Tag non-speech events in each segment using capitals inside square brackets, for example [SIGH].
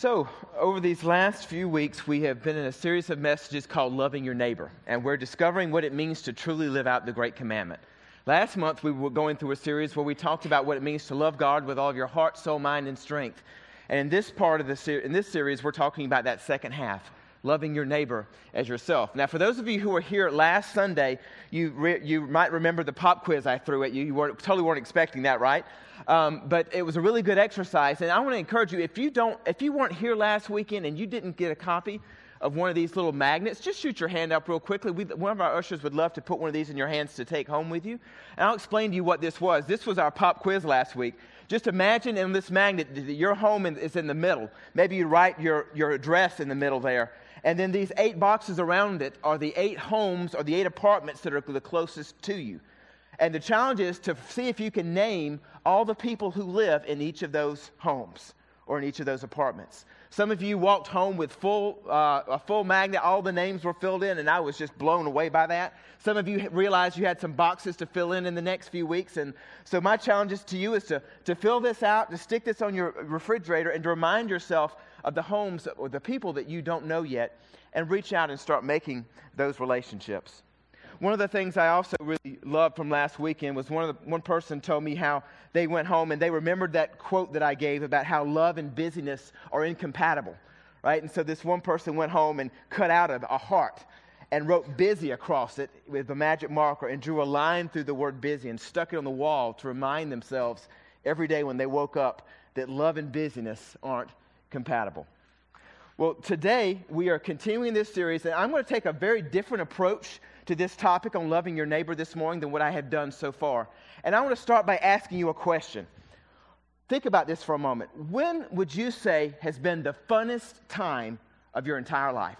So, over these last few weeks, we have been in a series of messages called Loving Your Neighbor, and we're discovering what it means to truly live out the Great Commandment. Last month, we were going through a series where we talked about what it means to love God with all of your heart, soul, mind, and strength. And in this part of the ser- in this series, we're talking about that second half, loving your neighbor as yourself. Now, for those of you who were here last Sunday, you, re- you might remember the pop quiz I threw at you. You weren't, totally weren't expecting that, right? Um, but it was a really good exercise. And I want to encourage you if you, don't, if you weren't here last weekend and you didn't get a copy of one of these little magnets, just shoot your hand up real quickly. We, one of our ushers would love to put one of these in your hands to take home with you. And I'll explain to you what this was. This was our pop quiz last week. Just imagine in this magnet that your home is in the middle. Maybe you write your, your address in the middle there. And then these eight boxes around it are the eight homes or the eight apartments that are the closest to you. And the challenge is to see if you can name all the people who live in each of those homes or in each of those apartments. Some of you walked home with full, uh, a full magnet, all the names were filled in, and I was just blown away by that. Some of you realized you had some boxes to fill in in the next few weeks. And so, my challenge is to you is to, to fill this out, to stick this on your refrigerator, and to remind yourself of the homes or the people that you don't know yet, and reach out and start making those relationships. One of the things I also really loved from last weekend was one, of the, one person told me how they went home and they remembered that quote that I gave about how love and busyness are incompatible, right? And so this one person went home and cut out a, a heart and wrote busy across it with a magic marker and drew a line through the word busy and stuck it on the wall to remind themselves every day when they woke up that love and busyness aren't compatible. Well, today we are continuing this series, and I'm going to take a very different approach to this topic on loving your neighbor this morning than what I have done so far. And I want to start by asking you a question. Think about this for a moment. When would you say has been the funnest time of your entire life?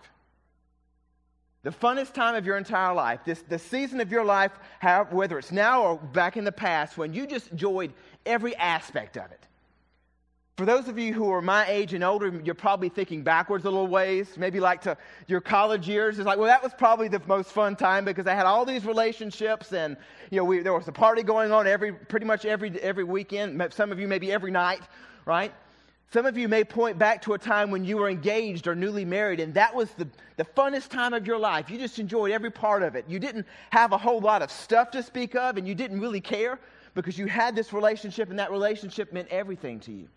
The funnest time of your entire life, this, the season of your life, however, whether it's now or back in the past, when you just enjoyed every aspect of it. For those of you who are my age and older, you're probably thinking backwards a little ways, maybe like to your college years. It's like, well, that was probably the most fun time because I had all these relationships and, you know, we, there was a party going on every, pretty much every, every weekend. Some of you maybe every night, right? Some of you may point back to a time when you were engaged or newly married, and that was the, the funnest time of your life. You just enjoyed every part of it. You didn't have a whole lot of stuff to speak of, and you didn't really care because you had this relationship, and that relationship meant everything to you.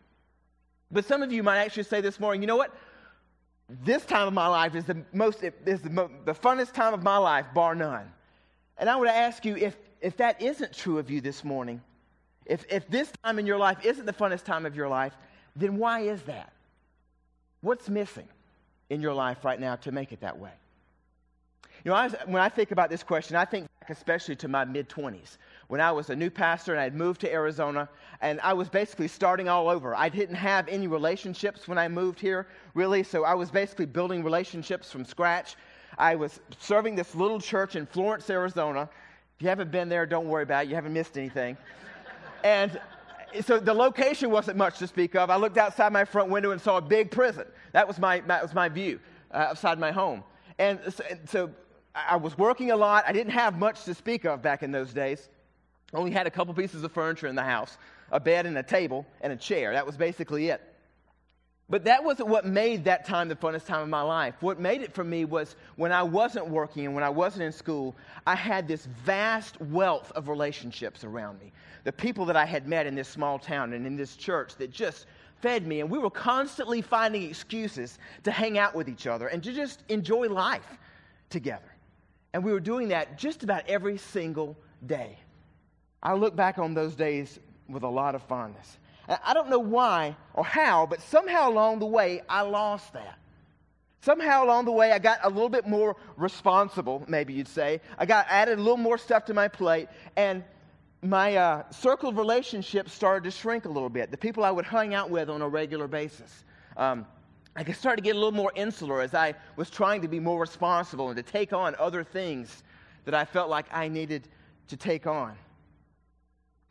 But some of you might actually say this morning, you know what? This time of my life is the most is the, mo- the funnest time of my life, bar none. And I would ask you if, if that isn't true of you this morning, if, if this time in your life isn't the funnest time of your life, then why is that? What's missing in your life right now to make it that way? You know, I was, when I think about this question, I think back especially to my mid 20s when I was a new pastor and I had moved to Arizona, and I was basically starting all over. I didn't have any relationships when I moved here, really, so I was basically building relationships from scratch. I was serving this little church in Florence, Arizona. If you haven't been there, don't worry about it. You haven't missed anything. [LAUGHS] and so the location wasn't much to speak of. I looked outside my front window and saw a big prison. That was my, that was my view uh, outside my home. And so, and so I was working a lot. I didn't have much to speak of back in those days. Only had a couple pieces of furniture in the house a bed and a table and a chair. That was basically it. But that wasn't what made that time the funnest time of my life. What made it for me was when I wasn't working and when I wasn't in school, I had this vast wealth of relationships around me. The people that I had met in this small town and in this church that just fed me. And we were constantly finding excuses to hang out with each other and to just enjoy life together. And we were doing that just about every single day. I look back on those days with a lot of fondness. I don't know why or how, but somehow along the way, I lost that. Somehow along the way, I got a little bit more responsible, maybe you'd say. I got added a little more stuff to my plate, and my uh, circle of relationships started to shrink a little bit. The people I would hang out with on a regular basis. Um, I started to get a little more insular as I was trying to be more responsible and to take on other things that I felt like I needed to take on.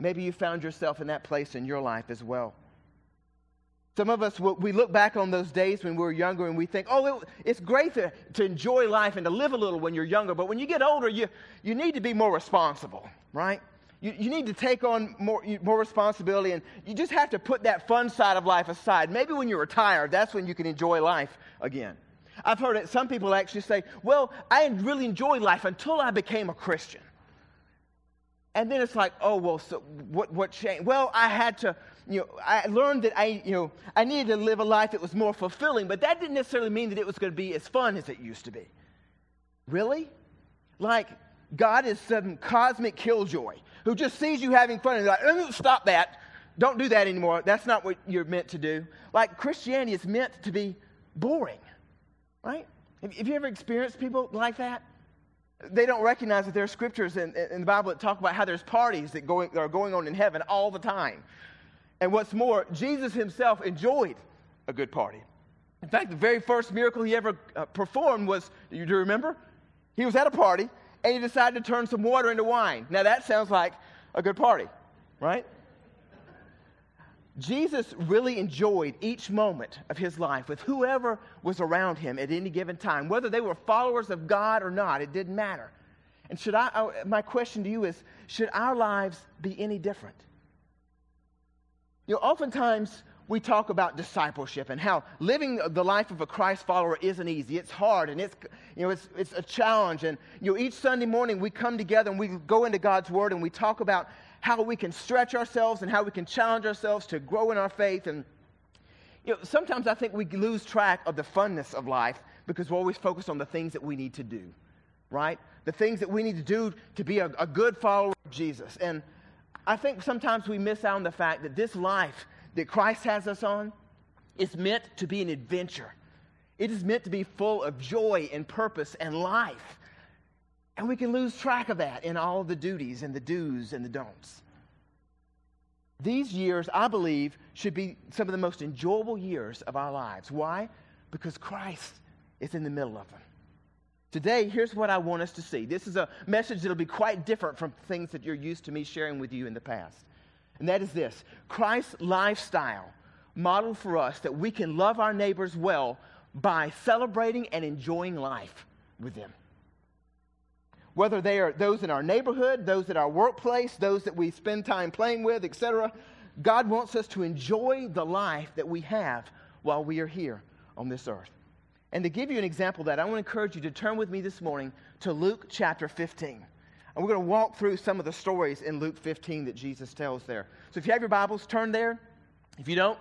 Maybe you found yourself in that place in your life as well. Some of us, we look back on those days when we were younger and we think, oh, it's great to, to enjoy life and to live a little when you're younger, but when you get older, you, you need to be more responsible, right? You, you need to take on more, more responsibility, and you just have to put that fun side of life aside. Maybe when you're retired, that's when you can enjoy life again. I've heard it, some people actually say, Well, I really enjoyed life until I became a Christian. And then it's like, oh, well, so what, what changed? Well, I had to, you know, I learned that I, you know, I needed to live a life that was more fulfilling, but that didn't necessarily mean that it was going to be as fun as it used to be. Really? Like, God is some cosmic killjoy who just sees you having fun and like, oh, stop that. Don't do that anymore. That's not what you're meant to do. Like, Christianity is meant to be boring, right? Have you ever experienced people like that? They don't recognize that there are scriptures in, in the Bible that talk about how there's parties that, going, that are going on in heaven all the time. And what's more, Jesus himself enjoyed a good party. In fact, the very first miracle he ever uh, performed was, you do remember? He was at a party and he decided to turn some water into wine. Now that sounds like a good party, right? Jesus really enjoyed each moment of his life with whoever was around him at any given time, whether they were followers of God or not, it didn't matter. And should I, uh, my question to you is should our lives be any different? You know, oftentimes we talk about discipleship and how living the life of a Christ follower isn't easy. It's hard and it's, you know, it's, it's a challenge. And you know, each Sunday morning we come together and we go into God's Word and we talk about how we can stretch ourselves and how we can challenge ourselves to grow in our faith. And you know, sometimes I think we lose track of the funness of life because we're always focused on the things that we need to do, right? The things that we need to do to be a, a good follower of Jesus. And I think sometimes we miss out on the fact that this life that Christ has us on is meant to be an adventure. It is meant to be full of joy and purpose and life. And we can lose track of that in all the duties and the do's and the don'ts. These years, I believe, should be some of the most enjoyable years of our lives. Why? Because Christ is in the middle of them. Today, here's what I want us to see. This is a message that'll be quite different from things that you're used to me sharing with you in the past. And that is this Christ's lifestyle modeled for us that we can love our neighbors well by celebrating and enjoying life with them whether they are those in our neighborhood, those at our workplace, those that we spend time playing with, etc. God wants us to enjoy the life that we have while we are here on this earth. And to give you an example of that, I want to encourage you to turn with me this morning to Luke chapter 15. And we're going to walk through some of the stories in Luke 15 that Jesus tells there. So if you have your Bibles, turn there. If you don't,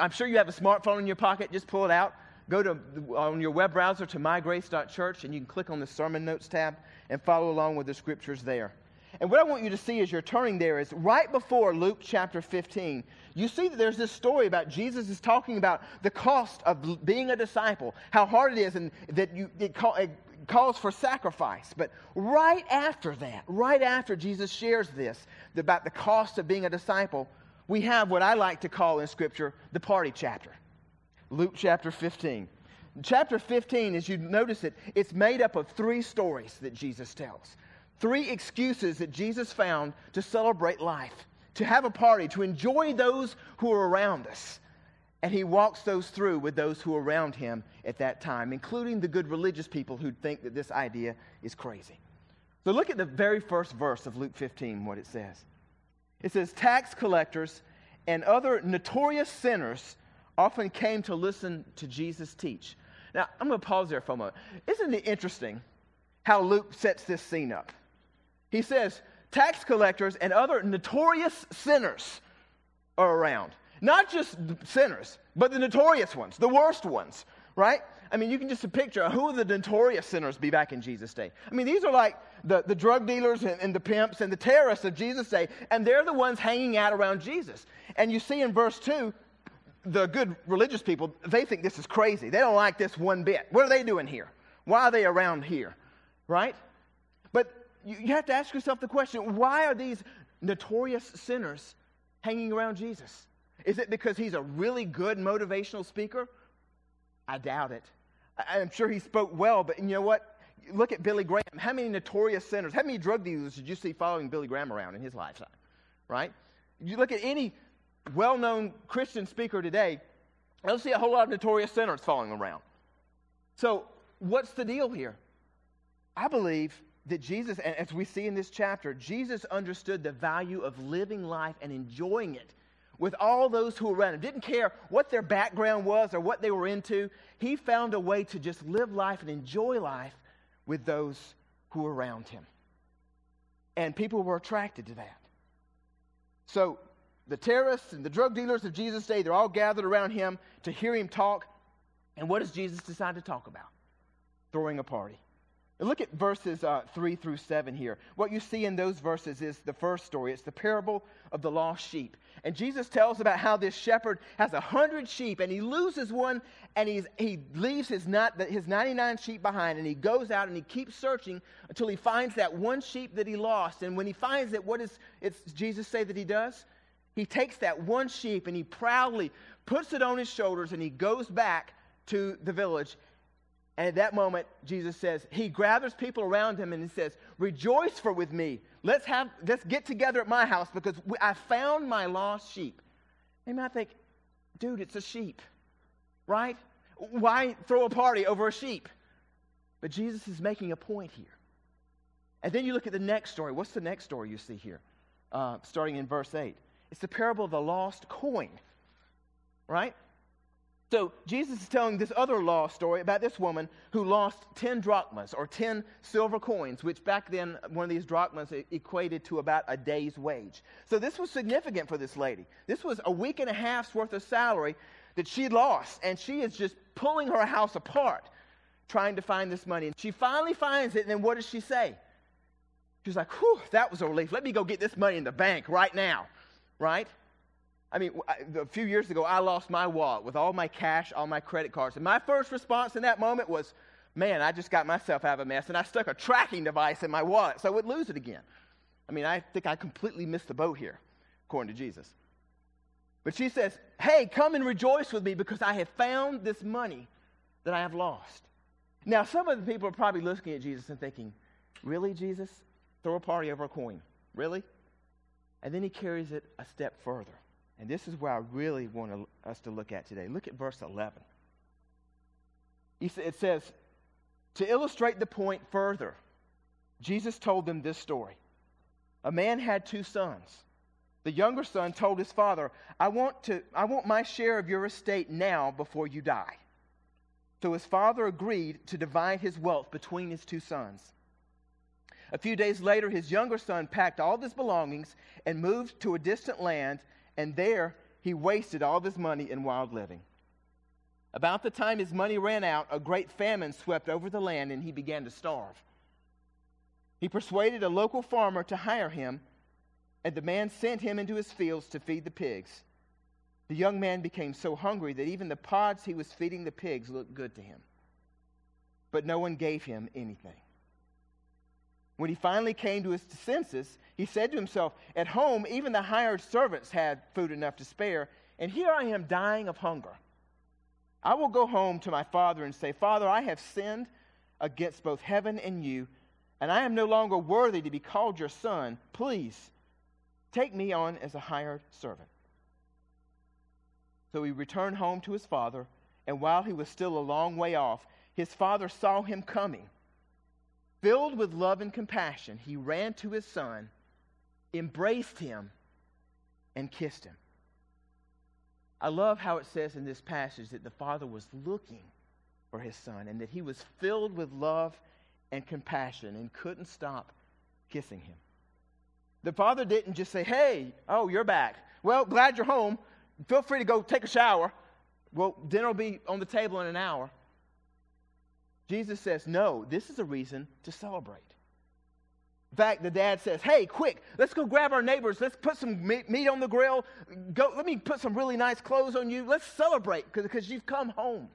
I'm sure you have a smartphone in your pocket. Just pull it out go to on your web browser to mygrace.church and you can click on the sermon notes tab and follow along with the scriptures there. And what I want you to see as you're turning there is right before Luke chapter 15, you see that there's this story about Jesus is talking about the cost of being a disciple, how hard it is, and that you, it, call, it calls for sacrifice. But right after that, right after Jesus shares this about the cost of being a disciple, we have what I like to call in Scripture the party chapter. Luke chapter 15. Chapter 15, as you notice it, it's made up of three stories that Jesus tells. Three excuses that Jesus found to celebrate life, to have a party, to enjoy those who are around us. And he walks those through with those who are around him at that time, including the good religious people who think that this idea is crazy. So look at the very first verse of Luke 15, what it says. It says, Tax collectors and other notorious sinners often came to listen to Jesus teach. Now, I'm going to pause there for a moment. Isn't it interesting how Luke sets this scene up? He says, tax collectors and other notorious sinners are around. Not just sinners, but the notorious ones, the worst ones, right? I mean, you can just picture who would the notorious sinners be back in Jesus' day? I mean, these are like the, the drug dealers and, and the pimps and the terrorists of Jesus' day, and they're the ones hanging out around Jesus. And you see in verse 2, the good religious people, they think this is crazy. They don't like this one bit. What are they doing here? Why are they around here? Right? But you, you have to ask yourself the question why are these notorious sinners hanging around Jesus? Is it because he's a really good motivational speaker? I doubt it. I, I'm sure he spoke well, but you know what? Look at Billy Graham. How many notorious sinners, how many drug dealers did you see following Billy Graham around in his lifetime? Right? You look at any well known Christian speaker today, I don't see a whole lot of notorious sinners following around. So, what's the deal here? I believe that Jesus, and as we see in this chapter, Jesus understood the value of living life and enjoying it with all those who were around him. Didn't care what their background was or what they were into. He found a way to just live life and enjoy life with those who were around him. And people were attracted to that. So the terrorists and the drug dealers of Jesus' day, they're all gathered around him to hear him talk. And what does Jesus decide to talk about? Throwing a party. Look at verses uh, 3 through 7 here. What you see in those verses is the first story. It's the parable of the lost sheep. And Jesus tells about how this shepherd has a hundred sheep and he loses one and he's, he leaves his, not, his 99 sheep behind and he goes out and he keeps searching until he finds that one sheep that he lost. And when he finds it, what does Jesus say that he does? He takes that one sheep and he proudly puts it on his shoulders and he goes back to the village and at that moment, Jesus says, He gathers people around him and he says, Rejoice for with me. Let's, have, let's get together at my house because I found my lost sheep. And I think, dude, it's a sheep, right? Why throw a party over a sheep? But Jesus is making a point here. And then you look at the next story. What's the next story you see here? Uh, starting in verse 8. It's the parable of the lost coin, right? So Jesus is telling this other law story about this woman who lost 10 drachmas or 10 silver coins, which back then one of these drachmas equated to about a day's wage. So this was significant for this lady. This was a week and a half's worth of salary that she lost, and she is just pulling her house apart trying to find this money. And she finally finds it, and then what does she say? She's like, whew, that was a relief. Let me go get this money in the bank right now, right? I mean, a few years ago, I lost my wallet with all my cash, all my credit cards. And my first response in that moment was, man, I just got myself out of a mess. And I stuck a tracking device in my wallet so I wouldn't lose it again. I mean, I think I completely missed the boat here, according to Jesus. But she says, hey, come and rejoice with me because I have found this money that I have lost. Now, some of the people are probably looking at Jesus and thinking, really, Jesus? Throw a party over a coin. Really? And then he carries it a step further. And this is where I really want us to look at today. Look at verse 11. It says, to illustrate the point further, Jesus told them this story. A man had two sons. The younger son told his father, I want, to, I want my share of your estate now before you die. So his father agreed to divide his wealth between his two sons. A few days later, his younger son packed all of his belongings and moved to a distant land and there he wasted all of his money in wild living. About the time his money ran out, a great famine swept over the land and he began to starve. He persuaded a local farmer to hire him, and the man sent him into his fields to feed the pigs. The young man became so hungry that even the pods he was feeding the pigs looked good to him. But no one gave him anything. When he finally came to his senses, he said to himself, At home, even the hired servants had food enough to spare, and here I am dying of hunger. I will go home to my father and say, Father, I have sinned against both heaven and you, and I am no longer worthy to be called your son. Please take me on as a hired servant. So he returned home to his father, and while he was still a long way off, his father saw him coming Filled with love and compassion, he ran to his son, embraced him, and kissed him. I love how it says in this passage that the father was looking for his son and that he was filled with love and compassion and couldn't stop kissing him. The father didn't just say, Hey, oh, you're back. Well, glad you're home. Feel free to go take a shower. Well, dinner will be on the table in an hour. Jesus says, no, this is a reason to celebrate. In fact, the dad says, hey, quick, let's go grab our neighbors. Let's put some meat on the grill. Go, let me put some really nice clothes on you. Let's celebrate because you've come home.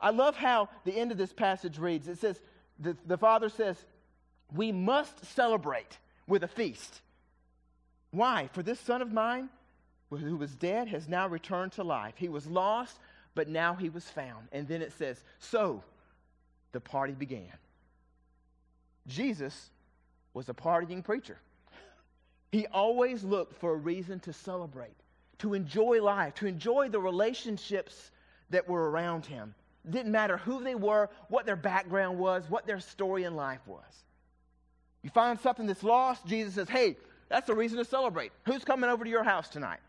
I love how the end of this passage reads. It says, the, the father says, we must celebrate with a feast. Why? For this son of mine, who was dead, has now returned to life. He was lost, but now he was found. And then it says, so the party began. Jesus was a partying preacher. He always looked for a reason to celebrate, to enjoy life, to enjoy the relationships that were around him. It didn't matter who they were, what their background was, what their story in life was. You find something that's lost, Jesus says, hey, that's a reason to celebrate. Who's coming over to your house tonight?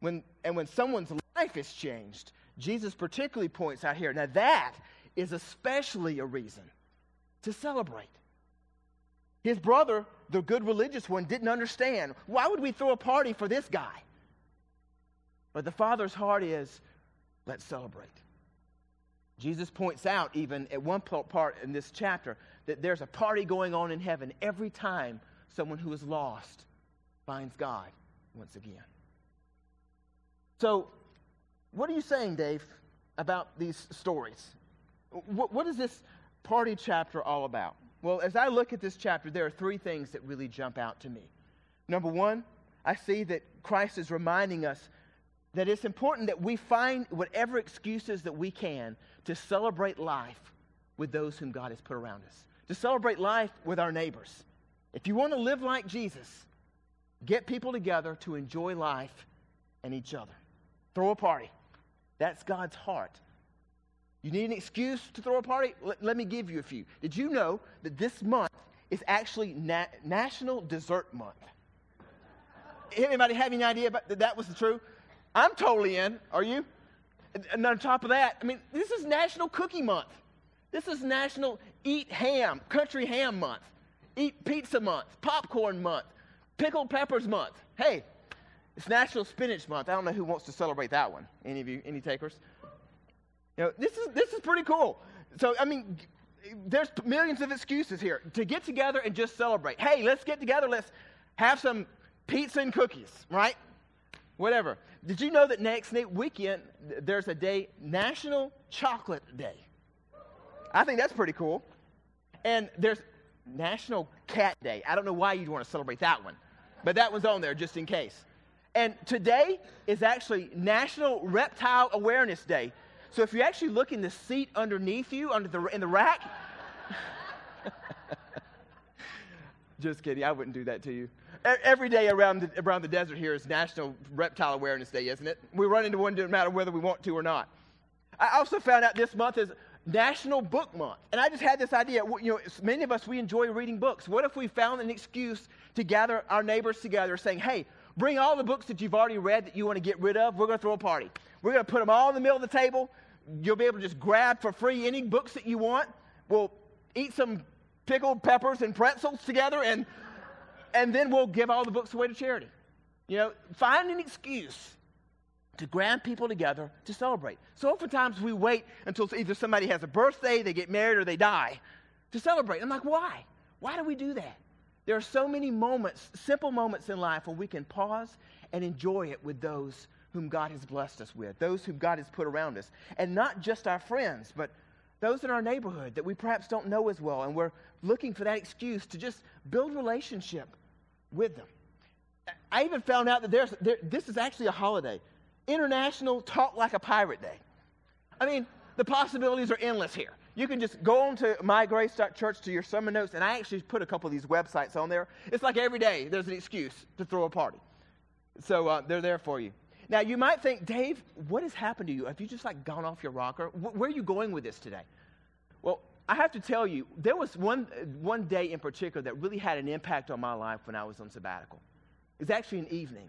When, and when someone's life is changed, Jesus particularly points out here. Now, that is especially a reason to celebrate. His brother, the good religious one, didn't understand. Why would we throw a party for this guy? But the Father's heart is let's celebrate. Jesus points out, even at one part in this chapter, that there's a party going on in heaven every time someone who is lost finds God once again. So, what are you saying, Dave, about these stories? What, what is this party chapter all about? Well, as I look at this chapter, there are three things that really jump out to me. Number one, I see that Christ is reminding us that it's important that we find whatever excuses that we can to celebrate life with those whom God has put around us, to celebrate life with our neighbors. If you want to live like Jesus, get people together to enjoy life and each other. Throw a party. That's God's heart. You need an excuse to throw a party? Let, let me give you a few. Did you know that this month is actually Na- National Dessert Month? Anybody have any idea about that, that was the truth? I'm totally in. Are you? And on top of that, I mean, this is National Cookie Month. This is National Eat Ham, Country Ham Month, Eat Pizza Month, Popcorn Month, Pickled Peppers Month. Hey, it's National Spinach Month. I don't know who wants to celebrate that one. Any of you? Any takers? Know, this is this is pretty cool. So I mean, there's millions of excuses here to get together and just celebrate. Hey, let's get together. Let's have some pizza and cookies, right? Whatever. Did you know that next weekend there's a day, National Chocolate Day? I think that's pretty cool. And there's National Cat Day. I don't know why you'd want to celebrate that one, but that one's on there just in case. And today is actually National Reptile Awareness Day. So if you actually look in the seat underneath you, under the in the rack, [LAUGHS] just kidding, I wouldn't do that to you every day around the, around the desert here is National Reptile Awareness Day, isn't it? We run into one no matter whether we want to or not. I also found out this month is National Book Month. And I just had this idea. You know, many of us, we enjoy reading books. What if we found an excuse to gather our neighbors together saying, hey, bring all the books that you've already read that you want to get rid of. We're going to throw a party. We're going to put them all in the middle of the table. You'll be able to just grab for free any books that you want. We'll eat some pickled peppers and pretzels together and and then we'll give all the books away to charity. You know, find an excuse to grab people together to celebrate. So oftentimes we wait until either somebody has a birthday, they get married, or they die to celebrate. I'm like, why? Why do we do that? There are so many moments, simple moments in life where we can pause and enjoy it with those whom God has blessed us with, those whom God has put around us. And not just our friends, but those in our neighborhood that we perhaps don't know as well. And we're looking for that excuse to just build relationship with them. I even found out that there's, there, this is actually a holiday International Talk Like a Pirate Day. I mean, the possibilities are endless here. You can just go on to mygrace.church to your sermon notes, and I actually put a couple of these websites on there. It's like every day there's an excuse to throw a party. So uh, they're there for you. Now, you might think, Dave, what has happened to you? Have you just like gone off your rocker? Where are you going with this today? Well, I have to tell you, there was one, one day in particular that really had an impact on my life when I was on sabbatical. It was actually an evening.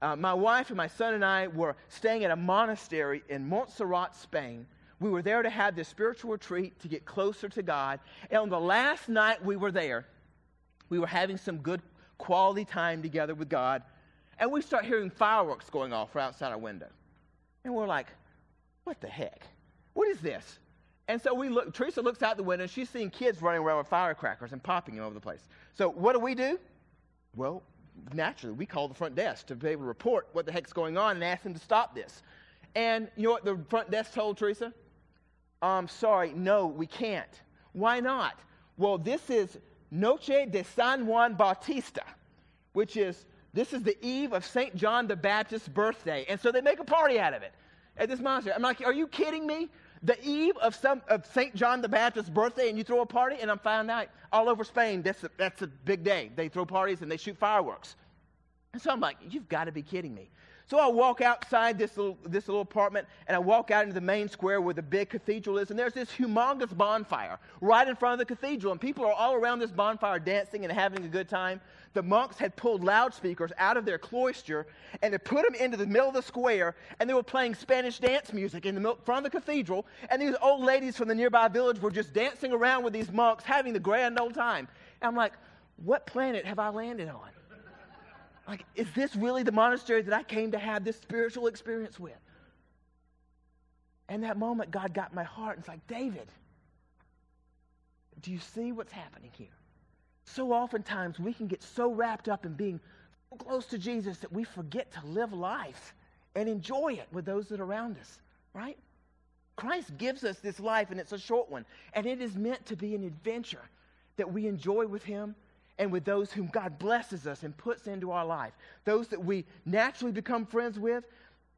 Uh, my wife and my son and I were staying at a monastery in Montserrat, Spain. We were there to have this spiritual retreat to get closer to God. And on the last night we were there, we were having some good quality time together with God. And we start hearing fireworks going off right outside our window. And we're like, what the heck? What is this? And so we look, Teresa looks out the window and she's seeing kids running around with firecrackers and popping them over the place. So what do we do? Well, naturally, we call the front desk to be able to report what the heck's going on and ask them to stop this. And you know what the front desk told Teresa? I'm sorry, no, we can't. Why not? Well, this is Noche de San Juan Bautista, which is this is the eve of St. John the Baptist's birthday. And so they make a party out of it at this monastery. I'm like, are you kidding me? the eve of, some, of St. John the Baptist's birthday and you throw a party, and I'm finding out all over Spain that's a, that's a big day. They throw parties and they shoot fireworks. And so I'm like, you've got to be kidding me. So I walk outside this little, this little apartment and I walk out into the main square where the big cathedral is, and there's this humongous bonfire right in front of the cathedral, and people are all around this bonfire dancing and having a good time. The monks had pulled loudspeakers out of their cloister and they put them into the middle of the square, and they were playing Spanish dance music in the front of the cathedral, and these old ladies from the nearby village were just dancing around with these monks, having the grand old time. And I'm like, what planet have I landed on? Like, is this really the monastery that I came to have this spiritual experience with? And that moment, God got my heart and it's like, David, do you see what's happening here? So oftentimes we can get so wrapped up in being so close to Jesus that we forget to live life and enjoy it with those that are around us, right? Christ gives us this life and it's a short one, and it is meant to be an adventure that we enjoy with Him and with those whom God blesses us and puts into our life. Those that we naturally become friends with,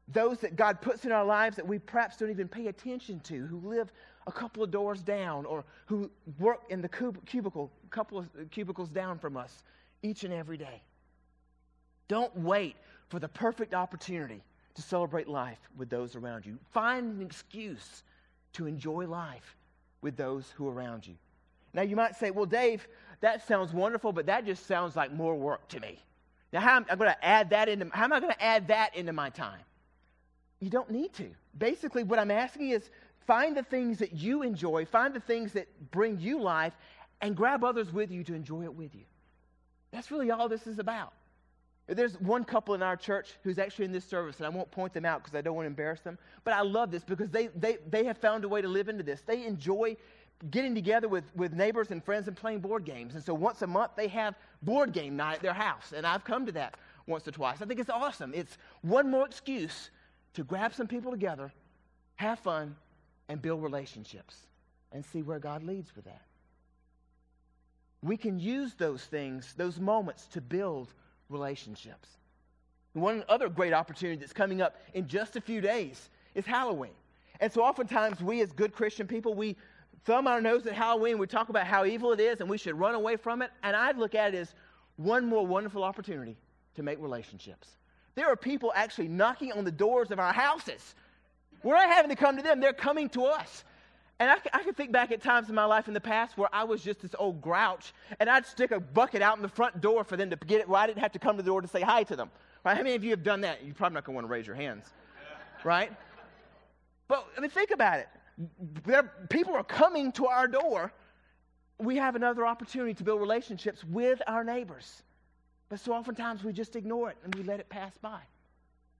those that God puts in our lives that we perhaps don't even pay attention to, who live a couple of doors down or who work in the cubicle, a couple of cubicles down from us each and every day. Don't wait for the perfect opportunity to celebrate life with those around you. Find an excuse to enjoy life with those who are around you. Now, you might say, well, Dave, that sounds wonderful, but that just sounds like more work to me. Now, how am I going to add that into, how am I going to add that into my time? You don't need to. Basically, what I'm asking is find the things that you enjoy, find the things that bring you life, and grab others with you to enjoy it with you. That's really all this is about. There's one couple in our church who's actually in this service, and I won't point them out because I don't want to embarrass them. But I love this because they, they, they have found a way to live into this. They enjoy getting together with, with neighbors and friends and playing board games. And so once a month, they have board game night at their house. And I've come to that once or twice. I think it's awesome. It's one more excuse to grab some people together, have fun, and build relationships and see where God leads with that. We can use those things, those moments, to build relationships. One other great opportunity that's coming up in just a few days is Halloween. And so oftentimes we as good Christian people, we our nose at Halloween, we talk about how evil it is and we should run away from it. And I'd look at it as one more wonderful opportunity to make relationships. There are people actually knocking on the doors of our houses. We're not having to come to them, they're coming to us. And I, I can think back at times in my life in the past where I was just this old grouch, and I'd stick a bucket out in the front door for them to get it where I didn't have to come to the door to say hi to them. Right? How many of you have done that? You're probably not going to want to raise your hands. Right? But I mean, think about it there, people are coming to our door, we have another opportunity to build relationships with our neighbors. But so oftentimes we just ignore it and we let it pass by.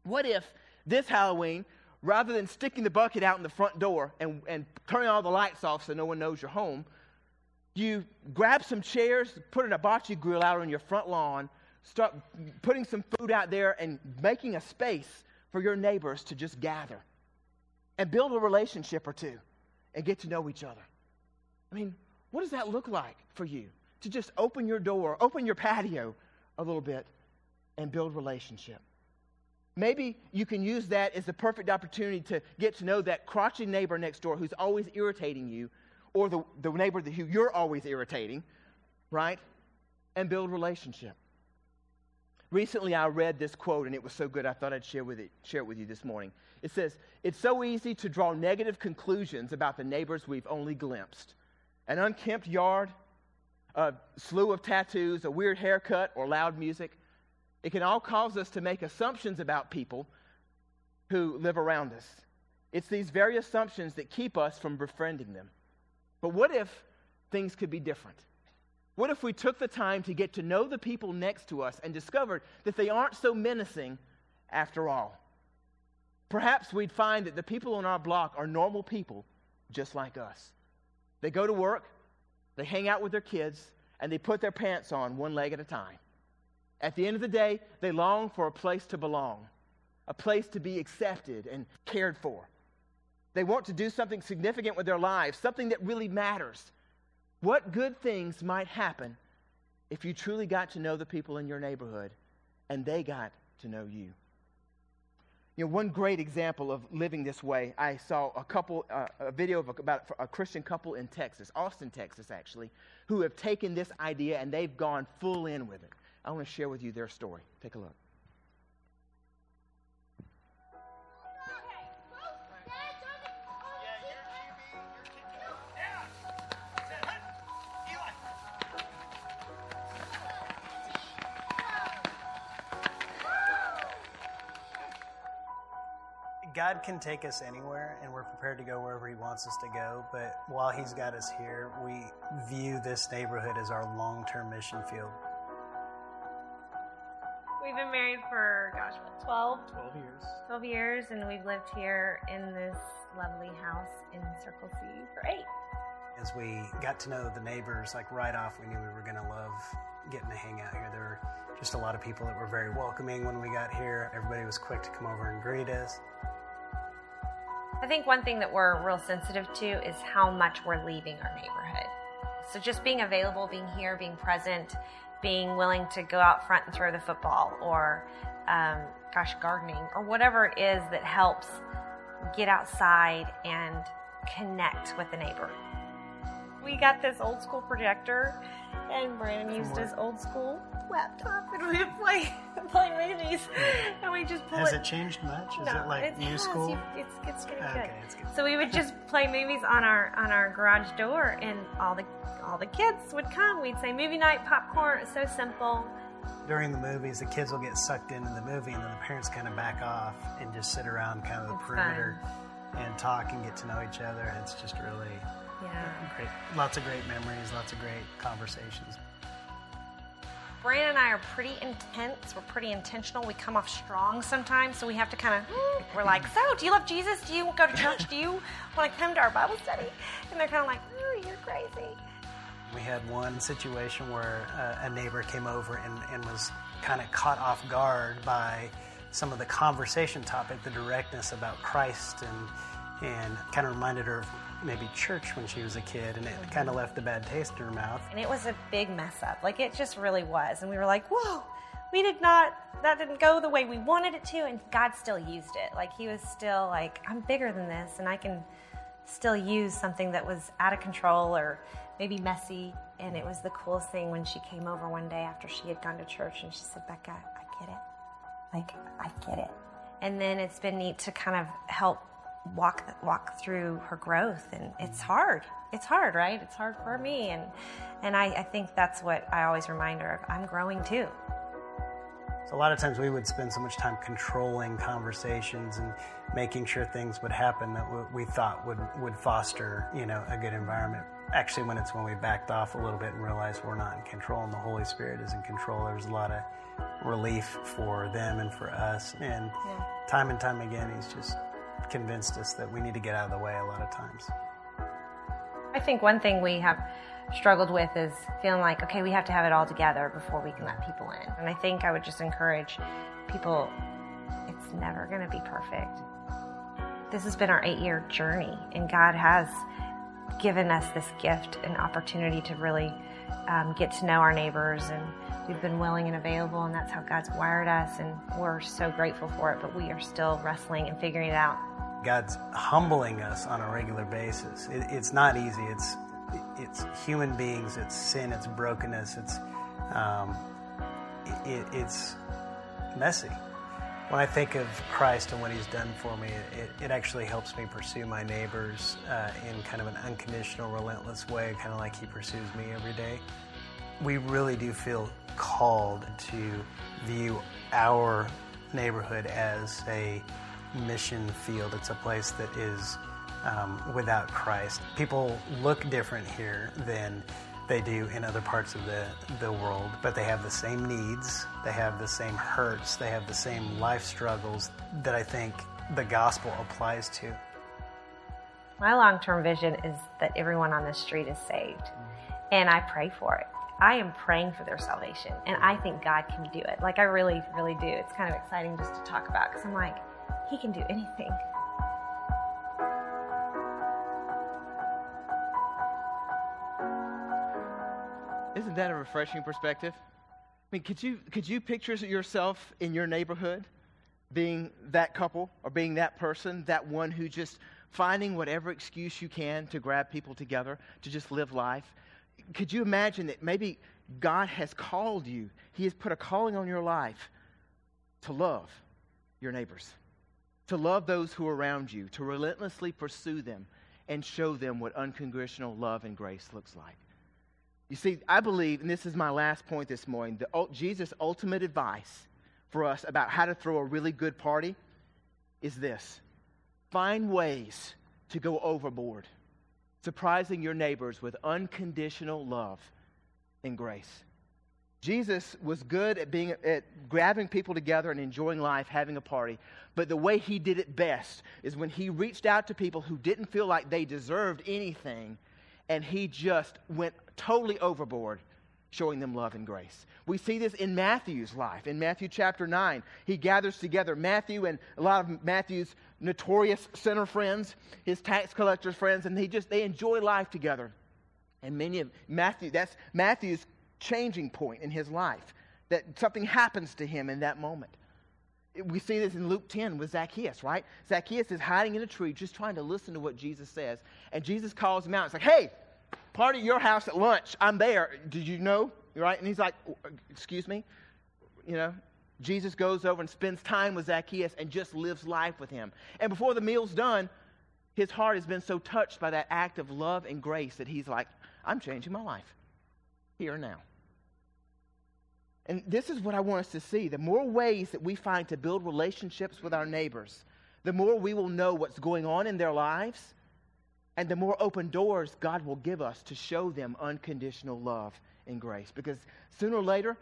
What if this Halloween, rather than sticking the bucket out in the front door and, and turning all the lights off so no one knows you're home, you grab some chairs, put an hibachi grill out on your front lawn, start putting some food out there and making a space for your neighbors to just gather and build a relationship or two and get to know each other. I mean, what does that look like for you? To just open your door, open your patio a little bit and build relationship. Maybe you can use that as the perfect opportunity to get to know that crotchety neighbor next door who's always irritating you, or the, the neighbor who you're always irritating, right? And build relationship. Recently, I read this quote, and it was so good I thought I'd share, with it, share it with you this morning. It says, It's so easy to draw negative conclusions about the neighbors we've only glimpsed. An unkempt yard, a slew of tattoos, a weird haircut, or loud music. It can all cause us to make assumptions about people who live around us. It's these very assumptions that keep us from befriending them. But what if things could be different? What if we took the time to get to know the people next to us and discovered that they aren't so menacing after all? Perhaps we'd find that the people on our block are normal people just like us. They go to work, they hang out with their kids, and they put their pants on one leg at a time. At the end of the day, they long for a place to belong, a place to be accepted and cared for. They want to do something significant with their lives, something that really matters. What good things might happen if you truly got to know the people in your neighborhood and they got to know you? You know, one great example of living this way, I saw a couple, uh, a video of a, about a Christian couple in Texas, Austin, Texas, actually, who have taken this idea and they've gone full in with it. I want to share with you their story. Take a look. God can take us anywhere, and we're prepared to go wherever He wants us to go. But while He's got us here, we view this neighborhood as our long term mission field. We've been married for, gosh, what, 12? 12 years. 12 years, and we've lived here in this lovely house in Circle C for eight. As we got to know the neighbors, like right off, we knew we were going to love getting to hang out here. There were just a lot of people that were very welcoming when we got here. Everybody was quick to come over and greet us. I think one thing that we're real sensitive to is how much we're leaving our neighborhood. So just being available, being here, being present, being willing to go out front and throw the football or, um, gosh, gardening or whatever it is that helps get outside and connect with the neighbor. We got this old school projector, and Brandon used his old school laptop, and we would [LAUGHS] play play movies, hmm. and we just pull Has it. it changed much? Is No, it like it new has. school? You- It's, it's getting Okay, good. it's good. So we would just play movies on our on our garage door, and all the all the kids would come. We'd say movie night, popcorn. It's so simple. During the movies, the kids will get sucked into the movie, and then the parents kind of back off and just sit around kind of the It's perimeter and talk and get to know each other. And it's just really Yeah. great. Lots of great memories, lots of great conversations. Brandon and I are pretty intense. We're pretty intentional. We come off strong sometimes, so we have to kind of. We're like, so do you love Jesus? Do you go to church? Do you want to come to our Bible study? And they're kind of like, oh, you're crazy. We had one situation where uh, a neighbor came over and, and was kind of caught off guard by some of the conversation topic, the directness about Christ, and and kind of reminded her of maybe church when she was a kid, and it kind of left a bad taste in her mouth. And it was a big mess up. Like it just really was. And we were like, whoa, we did not, that didn't go the way we wanted it to. And God still used it. Like he was still like, I'm bigger than this and I can still use something that was out of control or maybe messy. And it was the coolest thing when she came over one day after she had gone to church and she said, Becca, I get it. Like, I get it. And then it's been neat to kind of help walk walk through her growth and it's hard it's hard right it's hard for me and and I, I think that's what i always remind her of i'm growing too So a lot of times we would spend so much time controlling conversations and making sure things would happen that we thought would, would foster, you know, a good environment. Actually, when it's when we backed off a little bit and realized we're not in control and the Holy Spirit is in control, there's a lot of relief for them and for us. And Yeah. time and time again, He's just convinced us that we need to get out of the way a lot of times. i think one thing we have struggled with is feeling like okay we have to have it all together before we can let people in. And i think i would just encourage people it's never going to be perfect. This has been our eight year journey and god has given us this gift and opportunity to really um, get to know our neighbors and we've been willing and available and that's how god's wired us and we're so grateful for it but we are still wrestling and figuring it out God's humbling us on a regular basis. It, it's not easy. It's it's human beings. It's sin. It's brokenness. It's um, it, it's messy. When I think of Christ and what He's done for me, it, it actually helps me pursue my neighbors uh, in kind of an unconditional, relentless way, kind of like He pursues me every day. We really do feel called to view our neighborhood as a mission field. It's a place that is um, without Christ. People look different here than they do in other parts of the, the world, but they have the same needs, they have the same hurts, they have the same life struggles that I think the gospel applies to. My long term vision is that everyone on the street is saved. And I pray for it. I am praying for their salvation. And I think God can do it. Like, I really, really do. It's kind of exciting just to talk about because I'm like, He can do anything. Isn't that a refreshing perspective? I mean, could you, could you picture yourself in your neighborhood being that couple or being that person, that one who just finding whatever excuse you can to grab people together to just live life? Could you imagine that maybe God has called you, He has put a calling on your life to love your neighbors, to love those who are around you, to relentlessly pursue them and show them what unconditional love and grace looks like. You see, I believe, and this is my last point this morning, the, Jesus' ultimate advice for us about how to throw a really good party is this find ways to go overboard, surprising your neighbors with unconditional love and grace. Jesus was good at being at grabbing people together and enjoying life, having a party. But the way he did it best is when he reached out to people who didn't feel like they deserved anything, and he just went totally overboard, showing them love and grace. We see this in Matthew's life. In Matthew chapter 9, he gathers together Matthew and a lot of Matthew's notorious sinner friends, his tax collectors friends, and they just they enjoy life together. And many of Matthew, that's Matthew's changing point in his life. That something happens to him in that moment. We see this in Luke 10 with Zacchaeus, right? Zacchaeus is hiding in a tree just trying to listen to what Jesus says. And Jesus calls him out. It's like, hey, party at your house at lunch. I'm there. Did you know? Right? And he's like, excuse me? You know, Jesus goes over and spends time with Zacchaeus and just lives life with him. And before the meal's done, his heart has been so touched by that act of love and grace that he's like, I'm changing my life here and now. And this is what I want us to see. The more ways that we find to build relationships with our neighbors, the more we will know what's going on in their lives, and the more open doors God will give us to show them unconditional love and grace. Because sooner or later,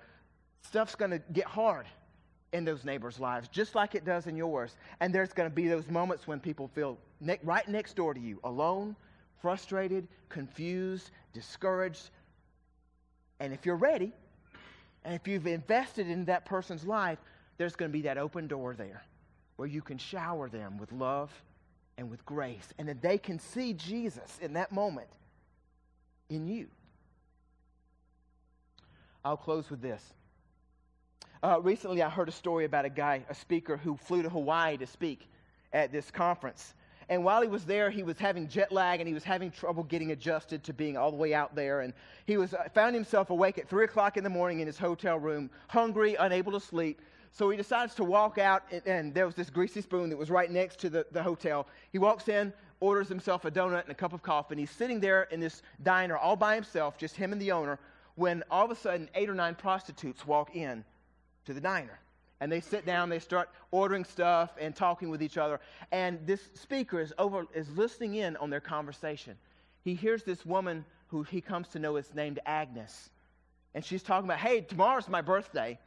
stuff's going to get hard in those neighbors' lives, just like it does in yours. And there's going to be those moments when people feel ne- right next door to you, alone, frustrated, confused, discouraged. And if you're ready, and if you've invested in that person's life, there's going to be that open door there where you can shower them with love and with grace, and that they can see Jesus in that moment in you. I'll close with this. Uh, recently, I heard a story about a guy, a speaker, who flew to Hawaii to speak at this conference. And while he was there, he was having jet lag and he was having trouble getting adjusted to being all the way out there. And he was, uh, found himself awake at 3 o'clock in the morning in his hotel room, hungry, unable to sleep. So he decides to walk out, and, and there was this greasy spoon that was right next to the, the hotel. He walks in, orders himself a donut and a cup of coffee, and he's sitting there in this diner all by himself, just him and the owner, when all of a sudden eight or nine prostitutes walk in to the diner and they sit down, they start ordering stuff and talking with each other. And this speaker is over is listening in on their conversation. He hears this woman who he comes to know is named Agnes. And she's talking about, hey, tomorrow's my birthday,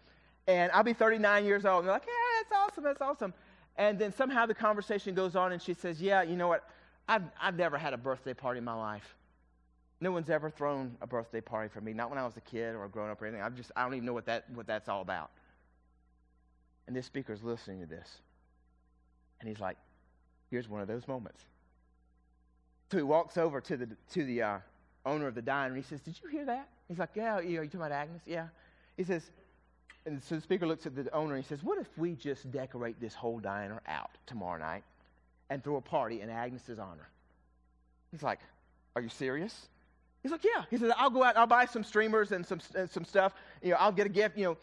and I'll be 39 years old. And they're like, yeah, that's awesome, that's awesome. And then somehow the conversation goes on, and she says, yeah, you know what? I've, I've never had a birthday party in my life. No one's ever thrown a birthday party for me, not when I was a kid or grown up or anything. i just, I don't even know what, that, what that's all about. And this speaker is listening to this. And he's like, here's one of those moments. So he walks over to the, to the uh, owner of the diner and he says, Did you hear that? He's like, Yeah, are you talking about Agnes? Yeah. He says, and so the speaker looks at the owner and he says, What if we just decorate this whole diner out tomorrow night and throw a party in Agnes's honor? He's like, Are you serious? He's like, Yeah. He says, I'll go out, I'll buy some streamers and some, and some stuff. You know, I'll get a gift. You know,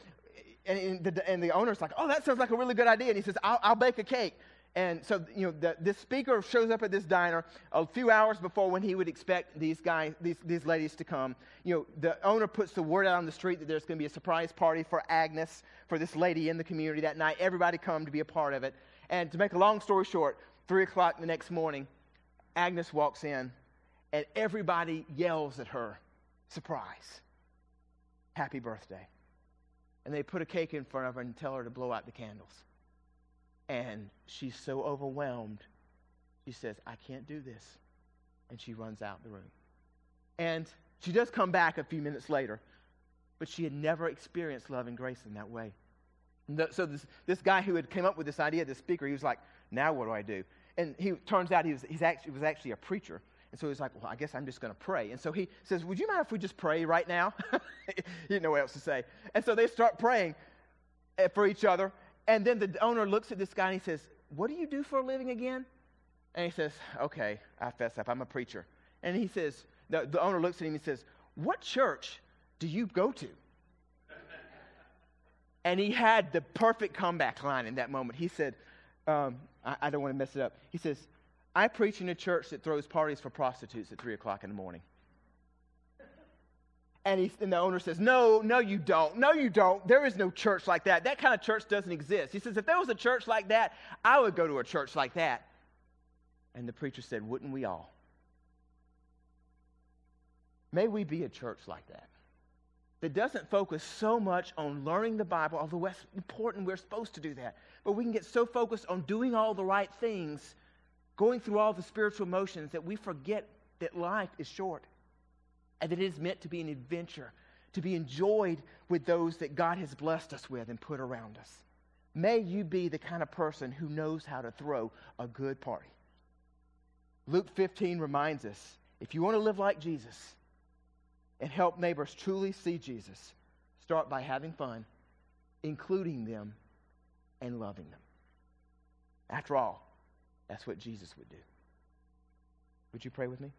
and, the, and the owner's like, oh, that sounds like a really good idea. And he says, I'll, I'll bake a cake. And so, you know, the, this speaker shows up at this diner a few hours before when he would expect these guys, these, these ladies to come. You know, the owner puts the word out on the street that there's going to be a surprise party for Agnes, for this lady in the community that night. Everybody come to be a part of it. And to make a long story short, 3 o'clock the next morning, Agnes walks in, and everybody yells at her, surprise, happy birthday and they put a cake in front of her and tell her to blow out the candles. And she's so overwhelmed, she says, I can't do this. And she runs out the room. And she does come back a few minutes later, but she had never experienced love and grace in that way. So this, this guy who had came up with this idea, this speaker, he was like, now what do I do? And he turns out he was, he's actually, was actually a preacher. And so he's like, well, I guess I'm just going to pray. And so he says, would you mind if we just pray right now? [LAUGHS] he didn't know what else to say. And so they start praying eh, for each other. And then the owner looks at this guy and he says, what do you do for a living again? And he says, okay, I fess up. I'm a preacher. And he says, the, the owner looks at him and says, what church do you go to? [LAUGHS] And he had the perfect comeback line in that moment. He said, um, I, I don't want to mess it up. He says, I preach in a church that throws parties for prostitutes at 3 o'clock in the morning. And, he, and the owner says, No, no, you don't. No, you don't. There is no church like that. That kind of church doesn't exist. He says, If there was a church like that, I would go to a church like that. And the preacher said, Wouldn't we all? May we be a church like that that doesn't focus so much on learning the Bible, although that's important, we're supposed to do that. But we can get so focused on doing all the right things, going through all the spiritual motions, that we forget that life is short and that it is meant to be an adventure, to be enjoyed with those that God has blessed us with and put around us. May you be the kind of person who knows how to throw a good party. Luke 15 reminds us if you want to live like Jesus, and help neighbors truly see Jesus, start by having fun, including them, and loving them. After all, that's what Jesus would do. Would you pray with me?